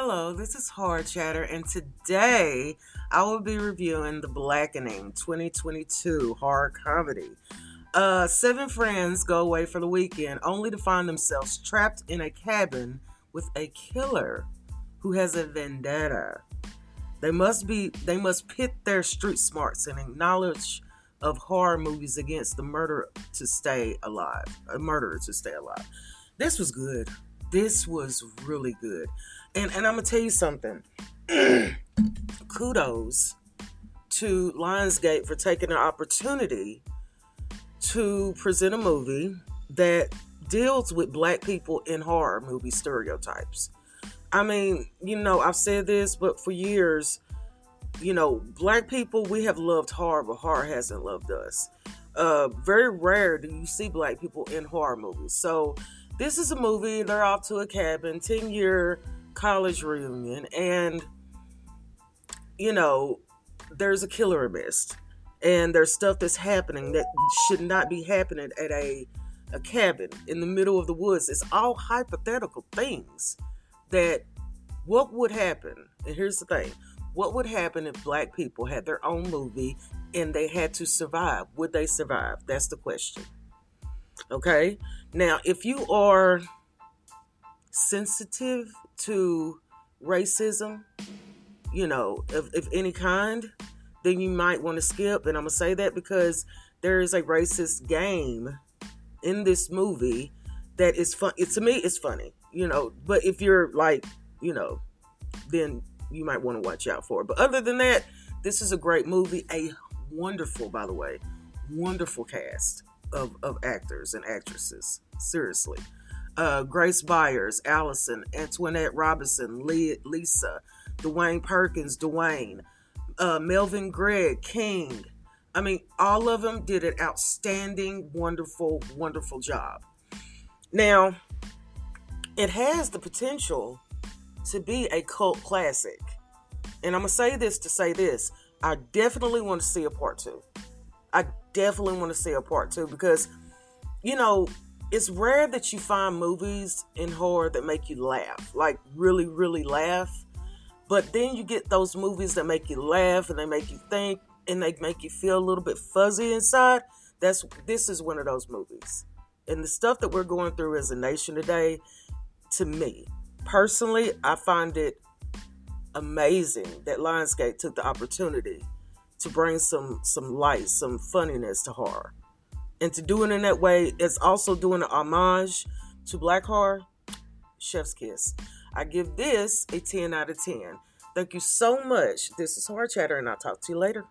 Hello, this is Horror Chatter, and today I will be reviewing The Blackening 2022 horror comedy. Uh, seven friends go away for the weekend only to find themselves trapped in a cabin with a killer who has a vendetta. They must be they must pit their street smarts and knowledge of horror movies against the murder to stay alive, a murderer to stay alive. This was good. This was really good. And and I'm gonna tell you something. Kudos to Lionsgate for taking an opportunity to present a movie that deals with black people in horror movie stereotypes. I mean, you know, I've said this, but for years, you know, black people, we have loved horror, but horror hasn't loved us. Uh, very rare do you see black people in horror movies. So, this is a movie, they're off to a cabin, 10 year college reunion, and you know, there's a killer mist, and there's stuff that's happening that should not be happening at a a cabin in the middle of the woods. It's all hypothetical things that what would happen. And here's the thing: what would happen if black people had their own movie and they had to survive? Would they survive? That's the question. Okay. Now, if you are sensitive to racism, you know, of, of any kind, then you might want to skip. And I'm going to say that because there is a racist game in this movie that is fun. It, to me, it's funny, you know. But if you're like, you know, then you might want to watch out for it. But other than that, this is a great movie. A wonderful, by the way, wonderful cast of, of actors and actresses. Seriously uh, Grace Byers, Allison, Antoinette Robinson, Lisa, Dewayne Perkins, Dewayne, uh, Melvin Gregg, King. I mean, all of them did an outstanding, wonderful, wonderful job. Now, it has the potential to be a cult classic. And I'm going to say this to say this. I definitely want to see a part two. I definitely want to see a part two because, you know, it's rare that you find movies in horror that make you laugh, like really, really laugh. But then you get those movies that make you laugh and they make you think and they make you feel a little bit fuzzy inside. That's this is one of those movies. And the stuff that we're going through as a nation today, to me, personally, I find it amazing that Lionsgate took the opportunity to bring some some light, some funniness to horror. And to do it in that way is also doing an homage to Black Horror. Chef's Kiss. I give this a 10 out of 10. Thank you so much. This is Horror Chatter, and I'll talk to you later.